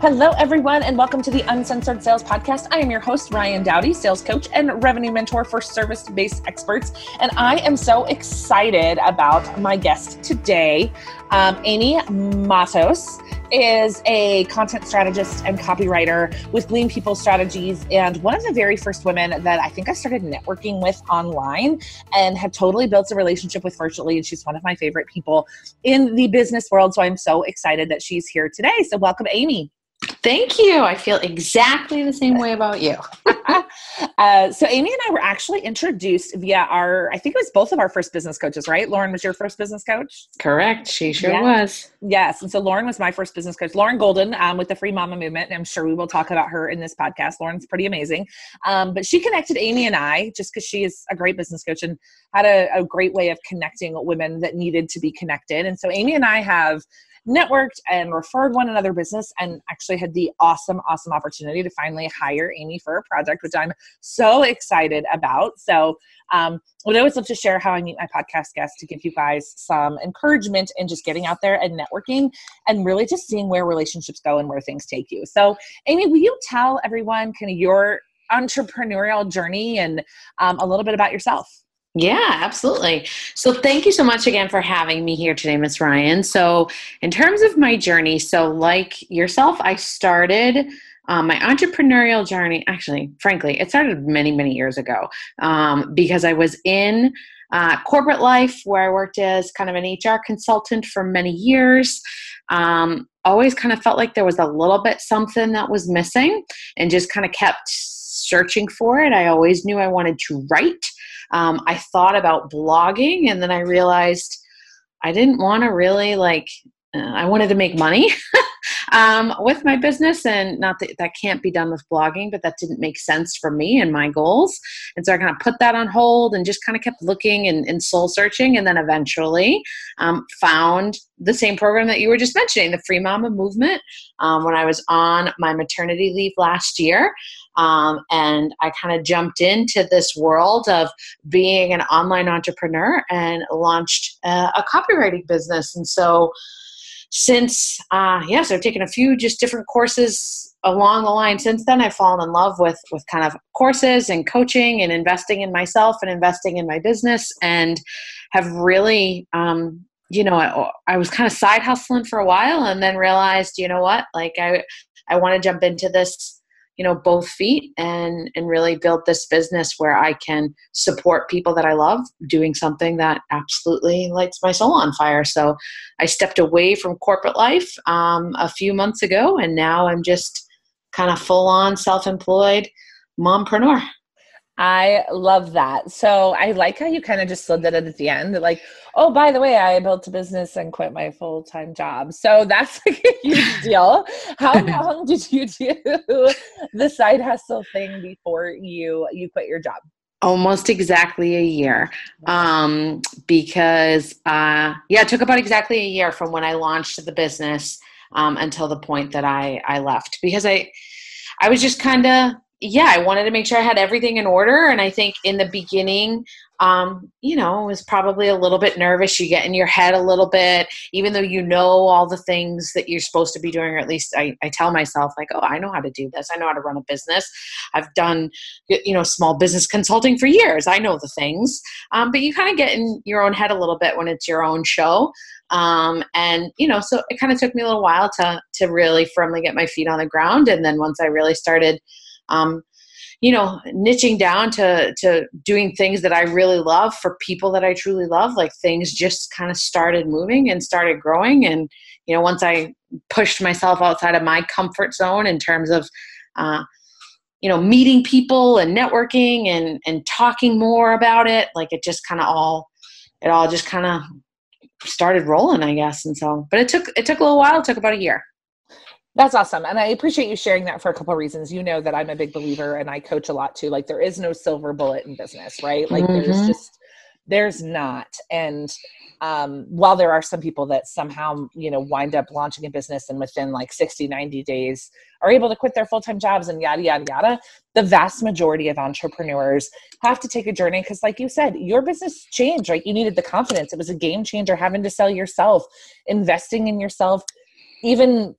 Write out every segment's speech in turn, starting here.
Hello, everyone, and welcome to the Uncensored Sales Podcast. I am your host, Ryann Dowdy, sales coach and revenue mentor for service based experts. And I am so excited about my guest today. Um, Amy Matos is a content strategist and copywriter with Gleam People Strategies, and one of the very first women that I think I started networking with online and have totally built a relationship with virtually. And she's one of my favorite people in the business world. So I'm so excited that she's here today. So, welcome, Amy. Thank you. I feel exactly the same way about you. uh, so, Amy and I were actually introduced via our, I think it was both of our first business coaches, right? Lauren was your first business coach? Correct. She sure yeah. was. Yes. And so, Lauren was my first business coach, Lauren Golden um, with the Free Mama Movement. And I'm sure we will talk about her in this podcast. Lauren's pretty amazing. Um, but she connected Amy and I just because she is a great business coach and had a, a great way of connecting women that needed to be connected. And so, Amy and I have networked and referred one another business and actually had the awesome, awesome opportunity to finally hire Amy for a project, which I'm so excited about. So, um, would always love to share how I meet my podcast guests to give you guys some encouragement in just getting out there and networking and really just seeing where relationships go and where things take you. So, Amy, will you tell everyone kind of your entrepreneurial journey and um, a little bit about yourself? Yeah, absolutely. So, thank you so much again for having me here today, Miss Ryann. So, in terms of my journey, so like yourself, I started um, my entrepreneurial journey. Actually, frankly, it started many, many years ago um, because I was in uh, corporate life where I worked as kind of an HR consultant for many years. Um, always kind of felt like there was a little bit something that was missing and just kind of kept searching for it. I always knew I wanted to write. Um, I thought about blogging, and then I realized I didn't want to really like. Uh, I wanted to make money um, with my business, and not that that can't be done with blogging, but that didn't make sense for me and my goals. And so I kind of put that on hold and just kind of kept looking and, and soul searching, and then eventually um, found the same program that you were just mentioning, the Free Mama Movement, um, when I was on my maternity leave last year. Um, and I kind of jumped into this world of being an online entrepreneur and launched a, a copywriting business. And so, since uh, yes, yeah, so I've taken a few just different courses along the line since then i've fallen in love with with kind of courses and coaching and investing in myself and investing in my business and have really um, you know I, I was kind of side hustling for a while and then realized you know what like i i want to jump into this you know both feet and and really build this business where i can support people that i love doing something that absolutely lights my soul on fire. So i stepped away from corporate life um, a few months ago and now i'm just kind of full on self-employed mompreneur I love that. So I like how you kind of just slid that at the end, like, oh, by the way, I built a business and quit my full time job. So that's like a huge deal. How long did you do the side hustle thing before you you quit your job? Almost exactly a year, um, because uh, yeah, it took about exactly a year from when I launched the business um, until the point that I I left because I I was just kind of yeah, I wanted to make sure I had everything in order. And I think in the beginning, um, you know, was probably a little bit nervous. You get in your head a little bit, even though you know all the things that you're supposed to be doing, or at least I, I tell myself, like, oh, I know how to do this. I know how to run a business. I've done, you know, small business consulting for years. I know the things. Um, but you kind of get in your own head a little bit when it's your own show. Um, and you know, so it kind of took me a little while to to really firmly get my feet on the ground. And then once I really started um, you know niching down to to doing things that i really love for people that i truly love like things just kind of started moving and started growing. And you know once i pushed myself outside of my comfort zone in terms of uh, you know meeting people and networking and and talking more about it like it just kind of all it all just kind of started rolling i guess. And so but it took it took a little while. It took about a year that's awesome. And I appreciate you sharing that for a couple of reasons. You know that I'm a big believer and I coach a lot too. Like there is no silver bullet in business, right? Like mm-hmm. there's just there's not. And um, while there are some people that somehow, you know, wind up launching a business and within like 60, 90 days are able to quit their full-time jobs and yada yada yada, the vast majority of entrepreneurs have to take a journey because like you said, your business changed, right? You needed the confidence. It was a game changer having to sell yourself, investing in yourself, even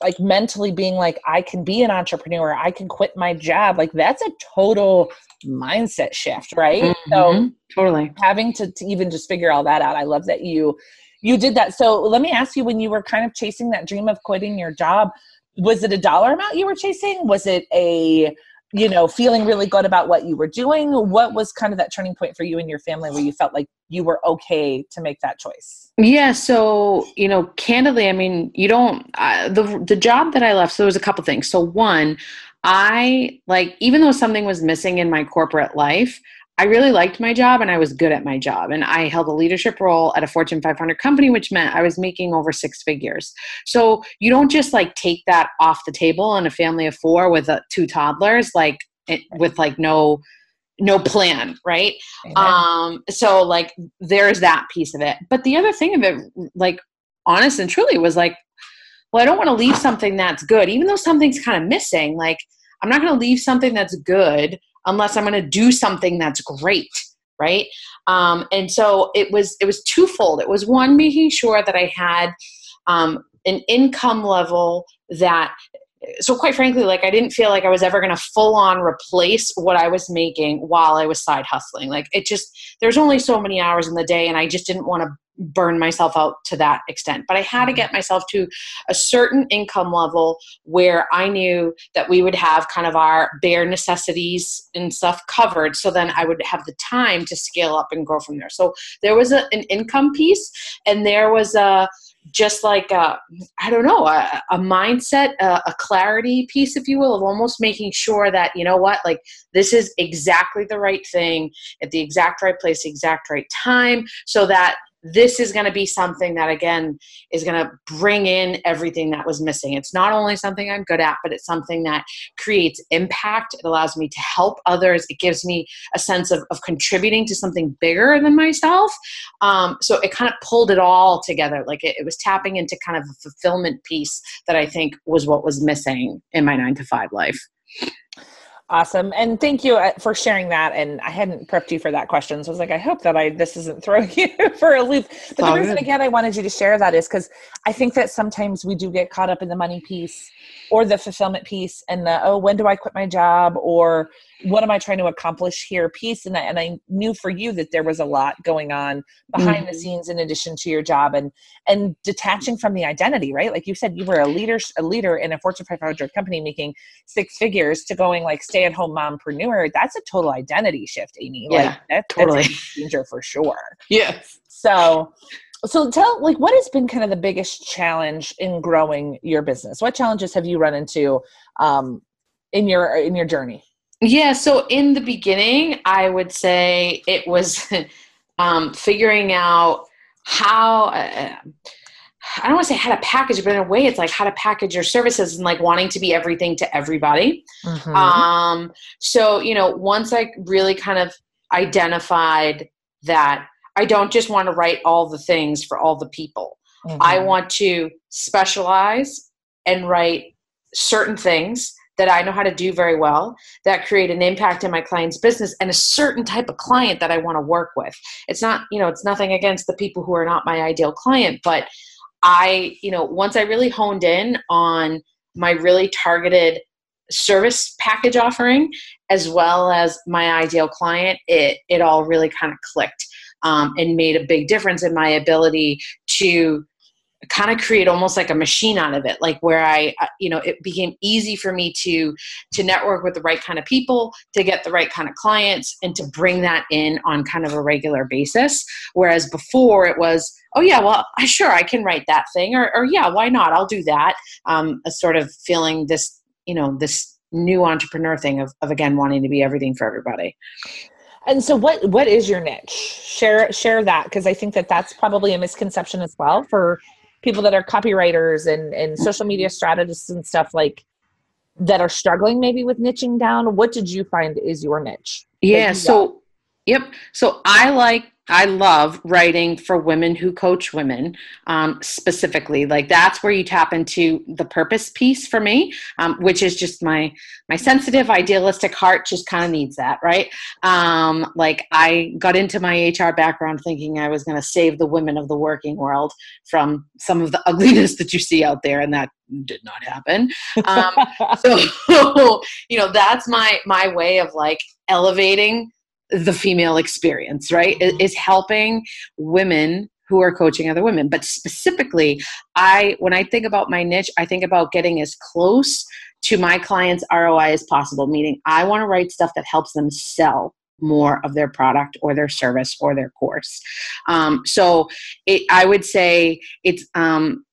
like mentally being like i can be an entrepreneur i can quit my job like that's a total mindset shift right? Mm-hmm. so totally. having to, to even just figure all that out i love that you you did that. So let me ask you when you were kind of chasing that dream of quitting your job was it a dollar amount you were chasing? Was it a you know feeling really good about what you were doing what was kind of that turning point for you and your family where you felt like you were okay to make that choice? Yeah so you know candidly i mean you don't uh, the the job that i left so there was a couple things. So one i like even though something was missing in my corporate life I really liked my job and I was good at my job. And I held a leadership role at a Fortune 500 company, which meant I was making over six figures. So you don't just like take that off the table in a family of four with uh, two toddlers, like it, with like no no plan right Amen. um so like there's that piece of it but the other thing of it like honest and truly was like well i don't want to leave something that's good even though something's kind of missing like i'm not going to leave something that's good unless I'm going to do something that's great right? Um, and so it was it was twofold. It was one making sure that i had um, an income level that so quite frankly like i didn't feel like i was ever going to full on replace what i was making while i was side hustling. Like it just there's only so many hours in the day and i just didn't want to burn myself out to that extent. But I had to mm-hmm. get myself to a certain income level where I knew that we would have kind of our bare necessities and stuff covered. So then I would have the time to scale up and grow from there. So there was a, an income piece, and there was a just like I don't know a, a mindset a, a, clarity piece if you will of almost making sure that you know what like this is exactly the right thing at the exact right place the exact right time so that this is going to be something that again is going to bring in everything that was missing. It's not only something i'm good at but it's something that creates impact. It allows me to help others. It gives me a sense of, of contributing to something bigger than myself. Um, so it kind of pulled it all together. Like it, it was tapping into kind of a fulfillment piece that i think was what was missing in my nine to five life Awesome. And thank you uh, for sharing that. And I hadn't prepped you for that question. So I was like, I hope that I this isn't throwing you for a loop. But the reason again I wanted you to share that is because I think that sometimes we do get caught up in the money piece or the fulfillment piece and the oh when do i quit my job or what am i trying to accomplish here piece and I, and I knew for you that there was a lot going on behind mm-hmm. the scenes in addition to your job and and detaching from the identity right? Like you said you were a leader a leader in a fortune 500 company making six figures to going like stay at home mompreneur. That's a total identity shift amy. Yeah, like that, totally. danger for sure. Yes. So so tell like what has been kind of the biggest challenge in growing your business? What challenges have you run into um, in your in your journey yeah so in the beginning i would say it was um, figuring out how uh, I don't want to say how to package, but in a way, it's like how to package your services and like wanting to be everything to everybody. Mm-hmm. Um, so, you know, once I really kind of identified that I don't just want to write all the things for all the people. Mm-hmm. I want to specialize and write certain things that I know how to do very well that create an impact in my client's business and a certain type of client that I want to work with. It's not, you know, it's nothing against the people who are not my ideal client, but I, you know, once I really honed in on my really targeted service package offering as well as my ideal client, it it all really kind of clicked um, and made a big difference in my ability to kind of create almost like a machine out of it like where i uh, you know it became easy for me to to network with the right kind of people to get the right kind of clients and to bring that in on kind of a regular basis. Whereas before it was oh yeah well i sure i can write that thing or, or yeah why not? I'll do that. Um, a sort of feeling this you know this new entrepreneur thing of, of again wanting to be everything for everybody. And so what what is your niche? Share share that because I think that that's probably a misconception as well for people that are copywriters and and social media strategists and stuff like that are struggling maybe with niching down. What did you find is your niche? Yeah, so Yep. So I like I love writing for women who coach women um, specifically. Like that's where you tap into the purpose piece for me, um, which is just my my sensitive, idealistic heart just kind of needs that, right? Um, like I got into my HR background thinking I was going to save the women of the working world from some of the ugliness that you see out there, and that did not happen. Um, so you know that's my my way of like elevating the female experience, right? Is helping women who are coaching other women. But specifically, I when I think about my niche, I think about getting as close to my clients' ROI as possible, meaning I want to write stuff that helps them sell more of their product or their service or their course. Um, so it, I would say it's um,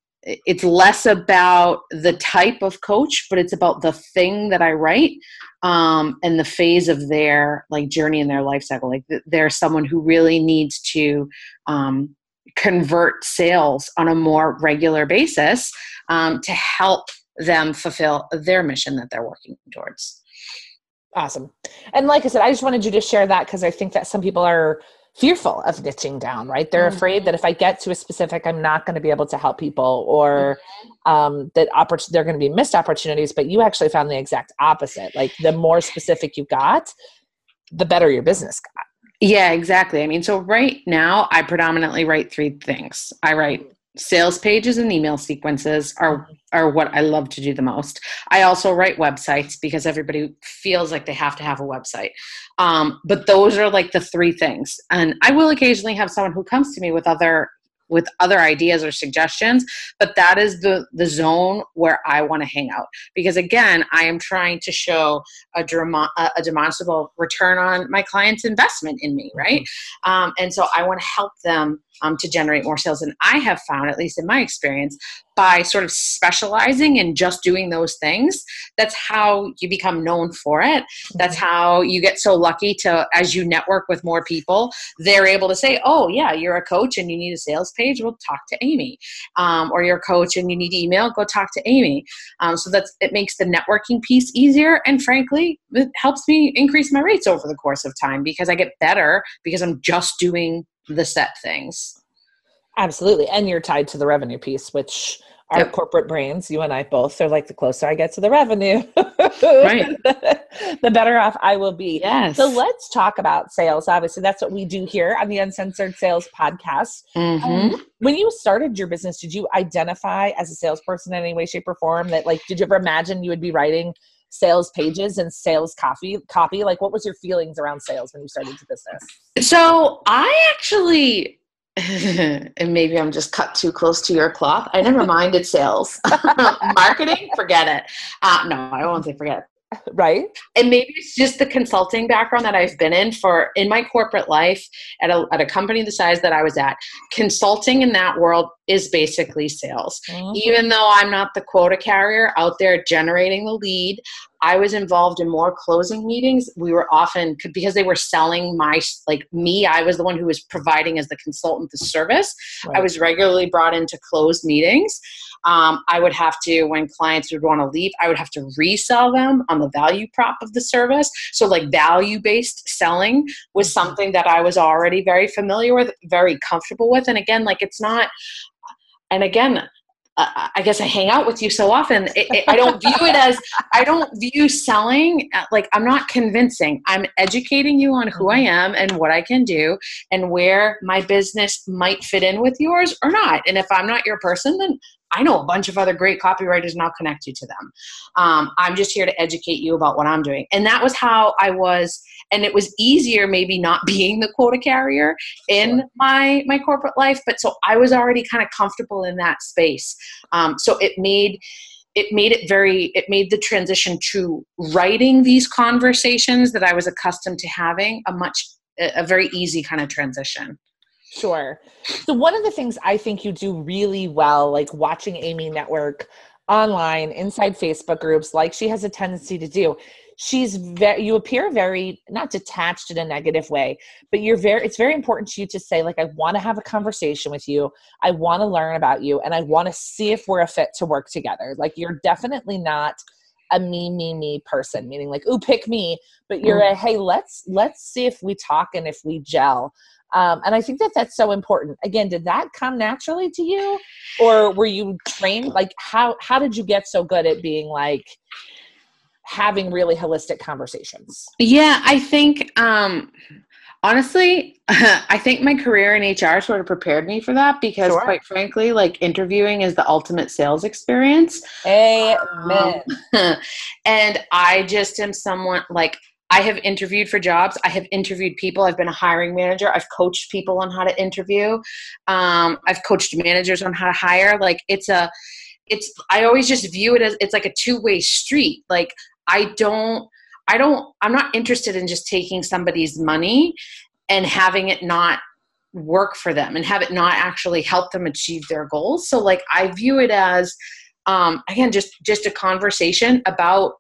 it's less about the type of coach, but it's about the thing that I write um, and the phase of their like journey in their life cycle. Like they're someone who really needs to um, convert sales on a more regular basis um, to help them fulfill their mission that they're working towards. Awesome. And like I said, I just wanted you to share that because I think that some people are fearful of niching down, right? They're mm-hmm. afraid that if I get to a specific, I'm not going to be able to help people or mm-hmm. um, that oppor- they're going to be missed opportunities. But you actually found the exact opposite. Like the more specific you got, the better your business got. Yeah, exactly. I mean, so right now I predominantly write three things. I write sales pages and email sequences are mm-hmm. Are what I love to do the most. I also write websites because everybody feels like they have to have a website. Um, but those are like the three things. And I will occasionally have someone who comes to me with other with other ideas or suggestions but that is the the zone where i want to hang out because again i am trying to show a, drama, a demonstrable return on my client's investment in me right mm-hmm. um, and so i want to help them um, to generate more sales and i have found at least in my experience by sort of specializing and just doing those things that's how you become known for it that's mm-hmm. how you get so lucky to as you network with more people they're able to say oh yeah you're a coach and you need a sales page well talk to amy um, or you're a coach and you need email go talk to amy um, so that's it makes the networking piece easier and frankly it helps me increase my rates over the course of time because i get better because i'm just doing the set things Absolutely. And you're tied to the revenue piece, which our yep. corporate brains, you and I both, are like the closer I get to the revenue, right? the better off I will be. Yes. So let's talk about sales. Obviously, that's what we do here on the Uncensored Sales Podcast. Mm-hmm. Um, when you started your business, did you identify as a salesperson in any way, shape, or form? That like, did you ever imagine you would be writing sales pages and sales copy? Copy. Like, what was your feelings around sales when you started your business? So I actually and maybe I'm just cut too close to your cloth. I never minded sales. Marketing, forget it. Uh, no, I won't say forget right? And maybe it's just the consulting background that i've been in for in my corporate life at a, at a company the size that i was at consulting in that world is basically sales. Mm-hmm. even though i'm not the quota carrier out there generating the lead i was involved in more closing meetings. We were often because they were selling my like me i was the one who was providing as the consultant the service. Right. i was regularly brought into closed meetings um, I would have to, when clients would want to leave, I would have to resell them on the value prop of the service. So, like value based selling was mm-hmm. something that I was already very familiar with, very comfortable with. And again, like it's not, and again, I guess I hang out with you so often. It, it, I don't view it as I don't view selling uh, like I'm not convincing. I'm educating you on who I mm-hmm. am and what I can do and where my business might fit in with yours or not. And if I'm not your person, then I know a bunch of other great copywriters and I'll connect you to them. Um, I'm just here to educate you about what I'm doing. And that was how I was. And it was easier maybe not being the quota carrier in my, my corporate life. But so I was already kind of comfortable in that space. Um, so it made, it made it very it made the transition to writing these conversations that i was accustomed to having a much a very easy kind of transition Sure. So one of the things I think you do really well, like watching Amy network online inside Facebook groups, like she has a tendency to do, she's very you appear very not detached in a negative way but you're very it's very important to you to say like i want to have a conversation with you i want to learn about you and i want to see if we're a fit to work together like you're definitely not a me me me person meaning like ooh pick me but you're mm. a hey let's let's see if we talk and if we gel um, and i think that that's so important. Again did that come naturally to you? Or were you trained like how how did you get so good at being like having really holistic conversations? Yeah i think um honestly i think my career in hr sort of prepared me for that because sure. quite frankly like interviewing is the ultimate sales experience. Amen. Um, and i just am someone like I have interviewed for jobs. I have interviewed people. I've been a hiring manager. I've coached people on how to interview. Um, I've coached managers on how to hire. Like it's a, it's. I always just view it as it's like a two way street. Like I don't, I don't, I'm not interested in just taking somebody's money and having it not work for them and have it not actually help them achieve their goals. So like I view it as um again just just a conversation about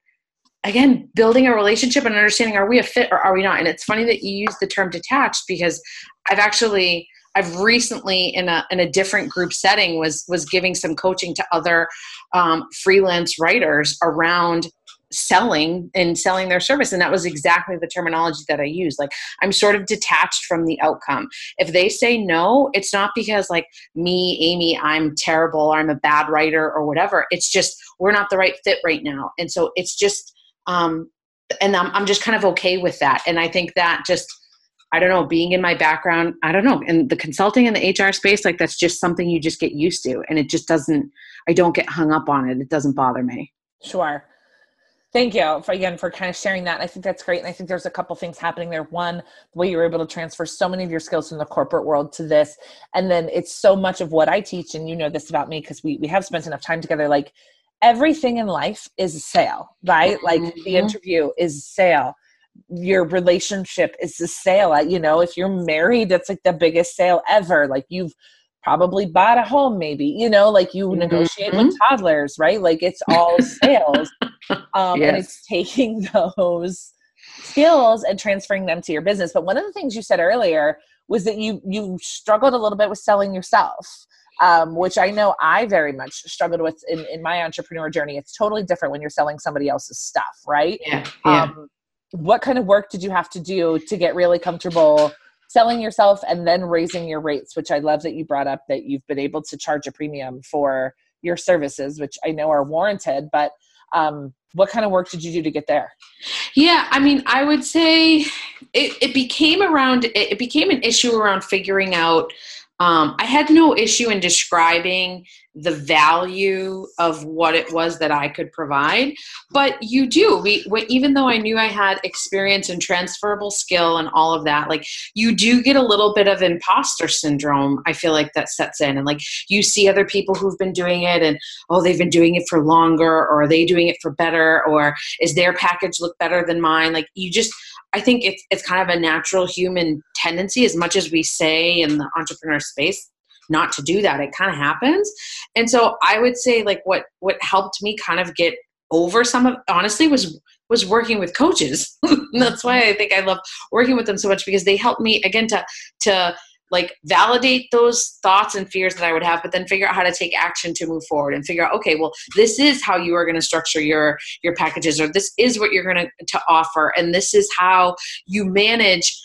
again building a relationship and understanding are we a fit or are we not? And it's funny that you use the term detached because i've actually i've recently in a in a different group setting was was giving some coaching to other um, freelance writers around selling and selling their service. And that was exactly the terminology that i used. Like i'm sort of detached from the outcome. If they say no it's not because like me amy i'm terrible or i'm a bad writer or whatever. It's just we're not the right fit right now. And so it's just um and i'm, I'm just kind of okay with that and i think that just I don't know, being in my background, I don't know, in the consulting and the HR space, like that's just something you just get used to. And it just doesn't, I don't get hung up on it. It doesn't bother me. Sure. Thank you for, again for kind of sharing that. I think that's great. And I think there's a couple things happening there. One, the way you're able to transfer so many of your skills from the corporate world to this. And then it's so much of what I teach, and you know this about me because we, we have spent enough time together. Like everything in life is a sale, right? Like mm-hmm. the interview is a sale. Your relationship is a sale. You know, if you're married, that's like the biggest sale ever. Like you've probably bought a home maybe you know like you mm-hmm. negotiate with toddlers right like it's all sales um, yes. and it's taking those skills and transferring them to your business but one of the things you said earlier was that you you struggled a little bit with selling yourself um, which i know i very much struggled with in, in my entrepreneur journey it's totally different when you're selling somebody else's stuff right yeah, yeah. Um, what kind of work did you have to do to get really comfortable selling yourself and then raising your rates, which I love that you brought up that you've been able to charge a premium for your services, which I know are warranted, but um, what kind of work did you do to get there? Yeah, I mean, I would say it, it became around, it became an issue around figuring out. Um, I had no issue in describing the value of what it was that I could provide. But you do, we, even though I knew I had experience and transferable skill and all of that, like you do get a little bit of imposter syndrome. I feel like that sets in, and like you see other people who've been doing it, and oh, they've been doing it for longer, or are they doing it for better, or is their package look better than mine? Like you just, I think it's it's kind of a natural human tendency, as much as we say in the entrepreneur space not to do that. It kind of happens. And so i would say like what what helped me kind of get over some of honestly was was working with coaches. That's why i think i love working with them so much because they helped me again to to like validate those thoughts and fears that I would have, but then figure out how to take action to move forward and figure out, okay, well, this is how you are going to structure your your packages, or this is what you're going to to offer, and this is how you manage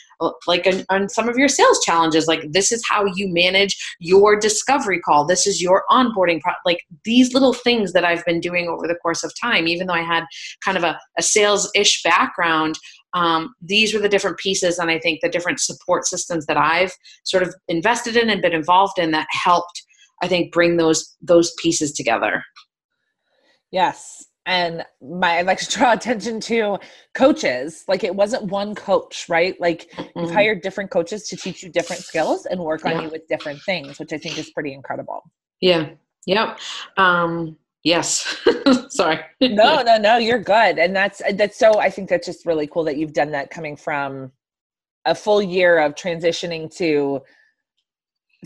like on, on, some of your sales challenges like this is how you manage your discovery call. This is your onboarding pro- like these little things that i've been doing over the course of time even though i had kind of a, a sales-ish background um, these were the different pieces and i think the different support systems that i've sort of invested in and been involved in that helped i think bring those those pieces together. Yes and my i'd like to draw attention to coaches. Like it wasn't one coach, right? Like mm-hmm. you've hired different coaches to teach you different skills and work on you with different things, which I think is pretty incredible. Yeah. Yep. Um yes. Sorry. no, no, no, you're good. And that's that's so I think that's just really cool that you've done that coming from a full year of transitioning to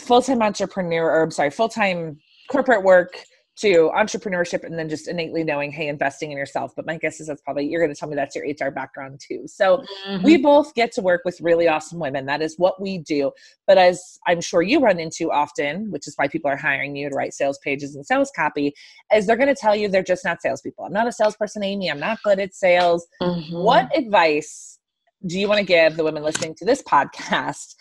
full-time entrepreneur or I'm sorry, full-time corporate work to entrepreneurship and then just innately knowing, hey, investing in yourself. But my guess is that's probably, you're going to tell me that's your HR background too. So mm-hmm. we both get to work with really awesome women. That is what we do. But as I'm sure you run into often, which is why people are hiring you to write sales pages and sales copy, is they're going to tell you they're just not salespeople. I'm not a salesperson, Amy. I'm not good at sales. Mm-hmm. What advice do you want to give the women listening to this podcast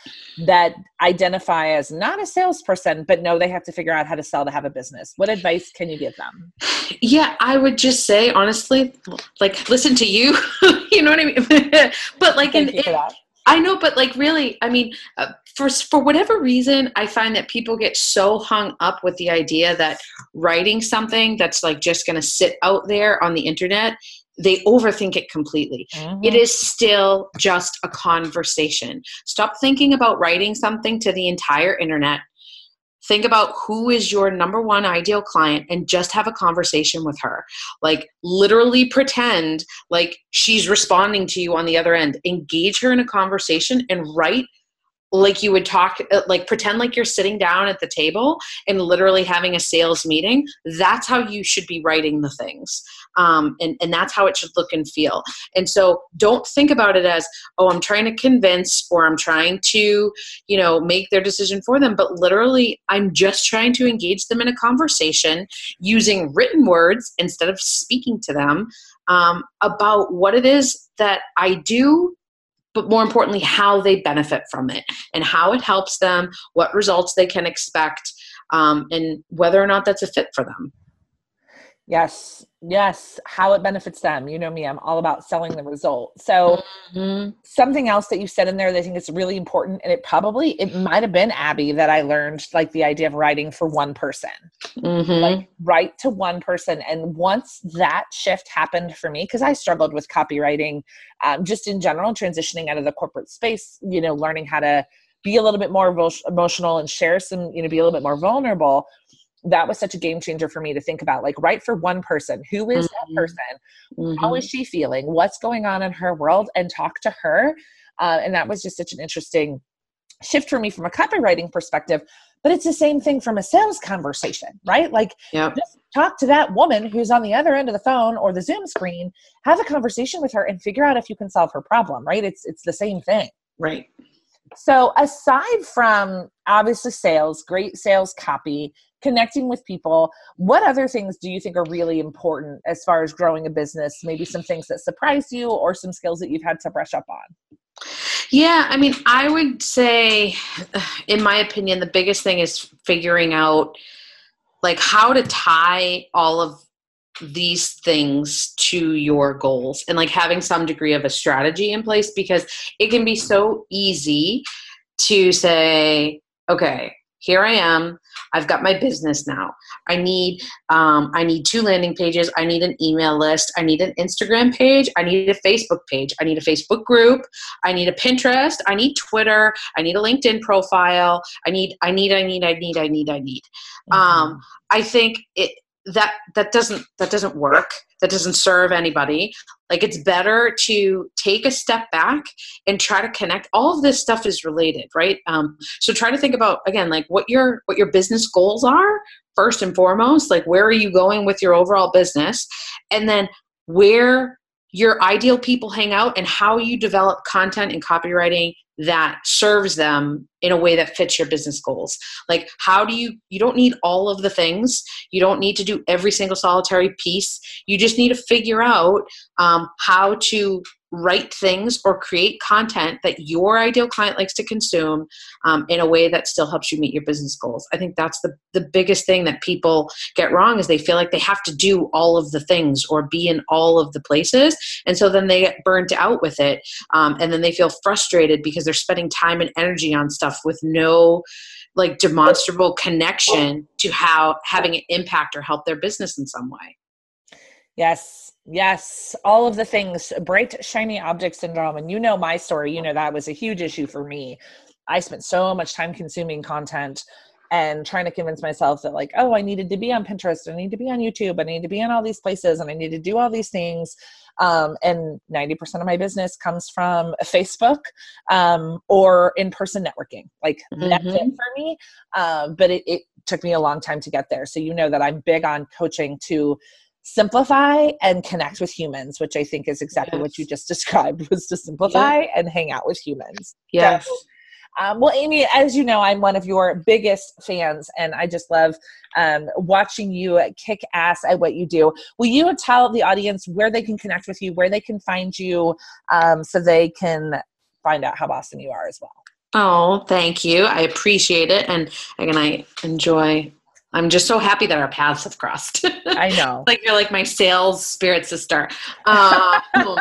that identify as not a salesperson but know they have to figure out how to sell to have a business? What advice can you give them? Yeah i would just say honestly like listen to you you know what i mean? But like in, i know but like really i mean uh, for for whatever reason i find that people get so hung up with the idea that writing something that's like just going to sit out there on the internet they overthink it completely. Mm-hmm. It is still just a conversation. Stop thinking about writing something to the entire internet. Think about who is your number one ideal client and just have a conversation with her. Like, literally pretend like she's responding to you on the other end. Engage her in a conversation and write like you would talk uh, like pretend like you're sitting down at the table and literally having a sales meeting that's how you should be writing the things um, and, and that's how it should look and feel and so don't think about it as oh i'm trying to convince or i'm trying to you know make their decision for them but literally i'm just trying to engage them in a conversation using written words instead of speaking to them um, about what it is that i do but more importantly, how they benefit from it and how it helps them, what results they can expect, um, and whether or not that's a fit for them. Yes, yes, how it benefits them. You know me, I'm all about selling the result. So, mm-hmm. something else that you said in there that I think is really important, and it probably it might have been Abby that I learned like the idea of writing for one person, mm-hmm. like write to one person. And once that shift happened for me, because I struggled with copywriting, um, just in general, transitioning out of the corporate space, you know, learning how to be a little bit more emotional and share some, you know, be a little bit more vulnerable that was such a game changer for me to think about like write for one person who is mm-hmm. that person mm-hmm. How is mm-hmm. she feeling what's going on in her world and talk to her uh, and that was just such an interesting shift for me from a copywriting perspective but it's the same thing from a sales conversation right like yep. just talk to that woman who's on the other end of the phone or the zoom screen have a conversation with her and figure out if you can solve her problem right it's it's the same thing right so aside from obviously sales great sales copy connecting with people. What other things do you think are really important as far as growing a business? Maybe some things that surprise you or some skills that you've had to brush up on? Yeah i mean i would say in my opinion the biggest thing is figuring out like how to tie all of these things to your goals and like having some degree of a strategy in place because it can be so easy to say okay here i am. I've got my business now. I need um, i need two landing pages. I need an email list. I need an instagram page. I need a facebook page. I need a facebook group. I need a pinterest. I need twitter. I need a linkedin profile. I need i need i need i need i need i need. Mm-hmm. um, i think it that that doesn't that doesn't work that doesn't serve anybody. Like it's better to take a step back and try to connect. All of this stuff is related right? Um, so try to think about again like what your what your business goals are first and foremost. Like where are you going with your overall business? And then where your ideal people hang out and how you develop content and copywriting that serves them in a way that fits your business goals. Like how do you you don't need all of the things. You don't need to do every single solitary piece. You just need to figure out um, how to write things or create content that your ideal client likes to consume um, in a way that still helps you meet your business goals. I think that's the, the biggest thing that people get wrong is they feel like they have to do all of the things or be in all of the places and so then they get burnt out with it um, and then they feel frustrated because they're spending time and energy on stuff with no like demonstrable connection to how having an impact or help their business in some way. Yes Yes, all of the things, bright, shiny object syndrome. And you know my story, you know that was a huge issue for me. I spent so much time consuming content and trying to convince myself that, like, oh, I needed to be on Pinterest, I need to be on YouTube, I need to be in all these places, and I need to do all these things. Um, and 90% of my business comes from Facebook um, or in person networking. Like, mm-hmm. that's it mm-hmm. for me. Um, but it, it took me a long time to get there. So you know that I'm big on coaching to simplify and connect with humans, which I think is exactly yes. what you just described was to simplify yeah. and hang out with humans. Yes. So, um, well, Amy, as you know, I'm one of your biggest fans, and I just love um, watching you kick ass at what you do. Will you tell the audience where they can connect with you, where they can find you, um, so they can find out how awesome you are as well? Oh, thank you. I appreciate it. And again, I enjoy I'm just so happy that our paths have crossed. I know. like you're like my sales spirit sister. Uh,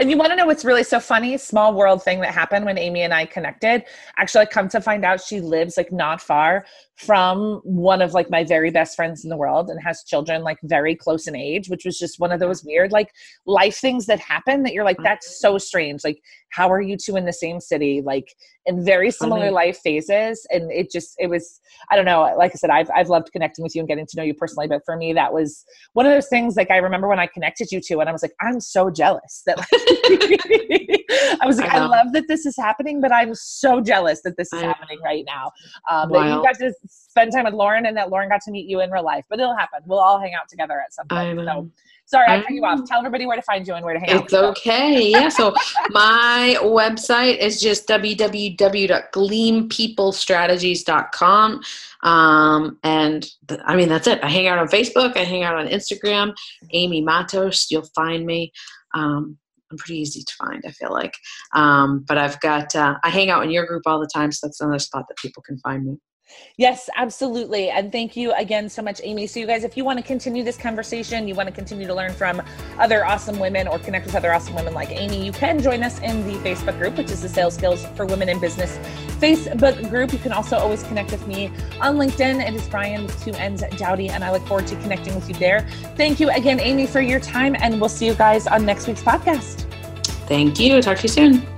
and you want to know what's really so funny? Small world thing that happened when Amy and I connected. Actually, I come to find out she lives like not far from one of like my very best friends in the world and has children like very close in age which was just one of those weird like life things that happen that you're like that's so strange like how are you two in the same city like in very similar mm-hmm. life phases and it just it was i don't know like i said i've, I've loved connecting with you and getting to know you personally but for me that was one of those things like i remember when i connected you to and i was like i'm so jealous that like, i was like I, I, love that this is happening but i'm so jealous that this is happening right now um, that you got to spend time with Lauren and that Lauren got to meet you in real life. But it'll happen. We'll all hang out together at some point. So sorry, I cut you off. Tell everybody where to find you and where to hang it's out. It's okay. yeah. So my website is just www.gleampeoplestrategies.com. Um, and th- I mean, that's it. I hang out on Facebook. I hang out on Instagram. Amy Matos, you'll find me. Um, I'm pretty easy to find, I feel like. Um, but I've got, uh, I hang out in your group all the time, so that's another spot that people can find me. Yes, absolutely. And thank you again so much, Amy. So, you guys, if you want to continue this conversation, you want to continue to learn from other awesome women or connect with other awesome women like Amy, you can join us in the Facebook group, which is the Sales Skills for Women in Business Facebook group. You can also always connect with me on LinkedIn. It is Ryann with two N's Dowdy, and I look forward to connecting with you there. Thank you again, Amy, for your time, and we'll see you guys on next week's podcast. Thank you. Talk to you soon.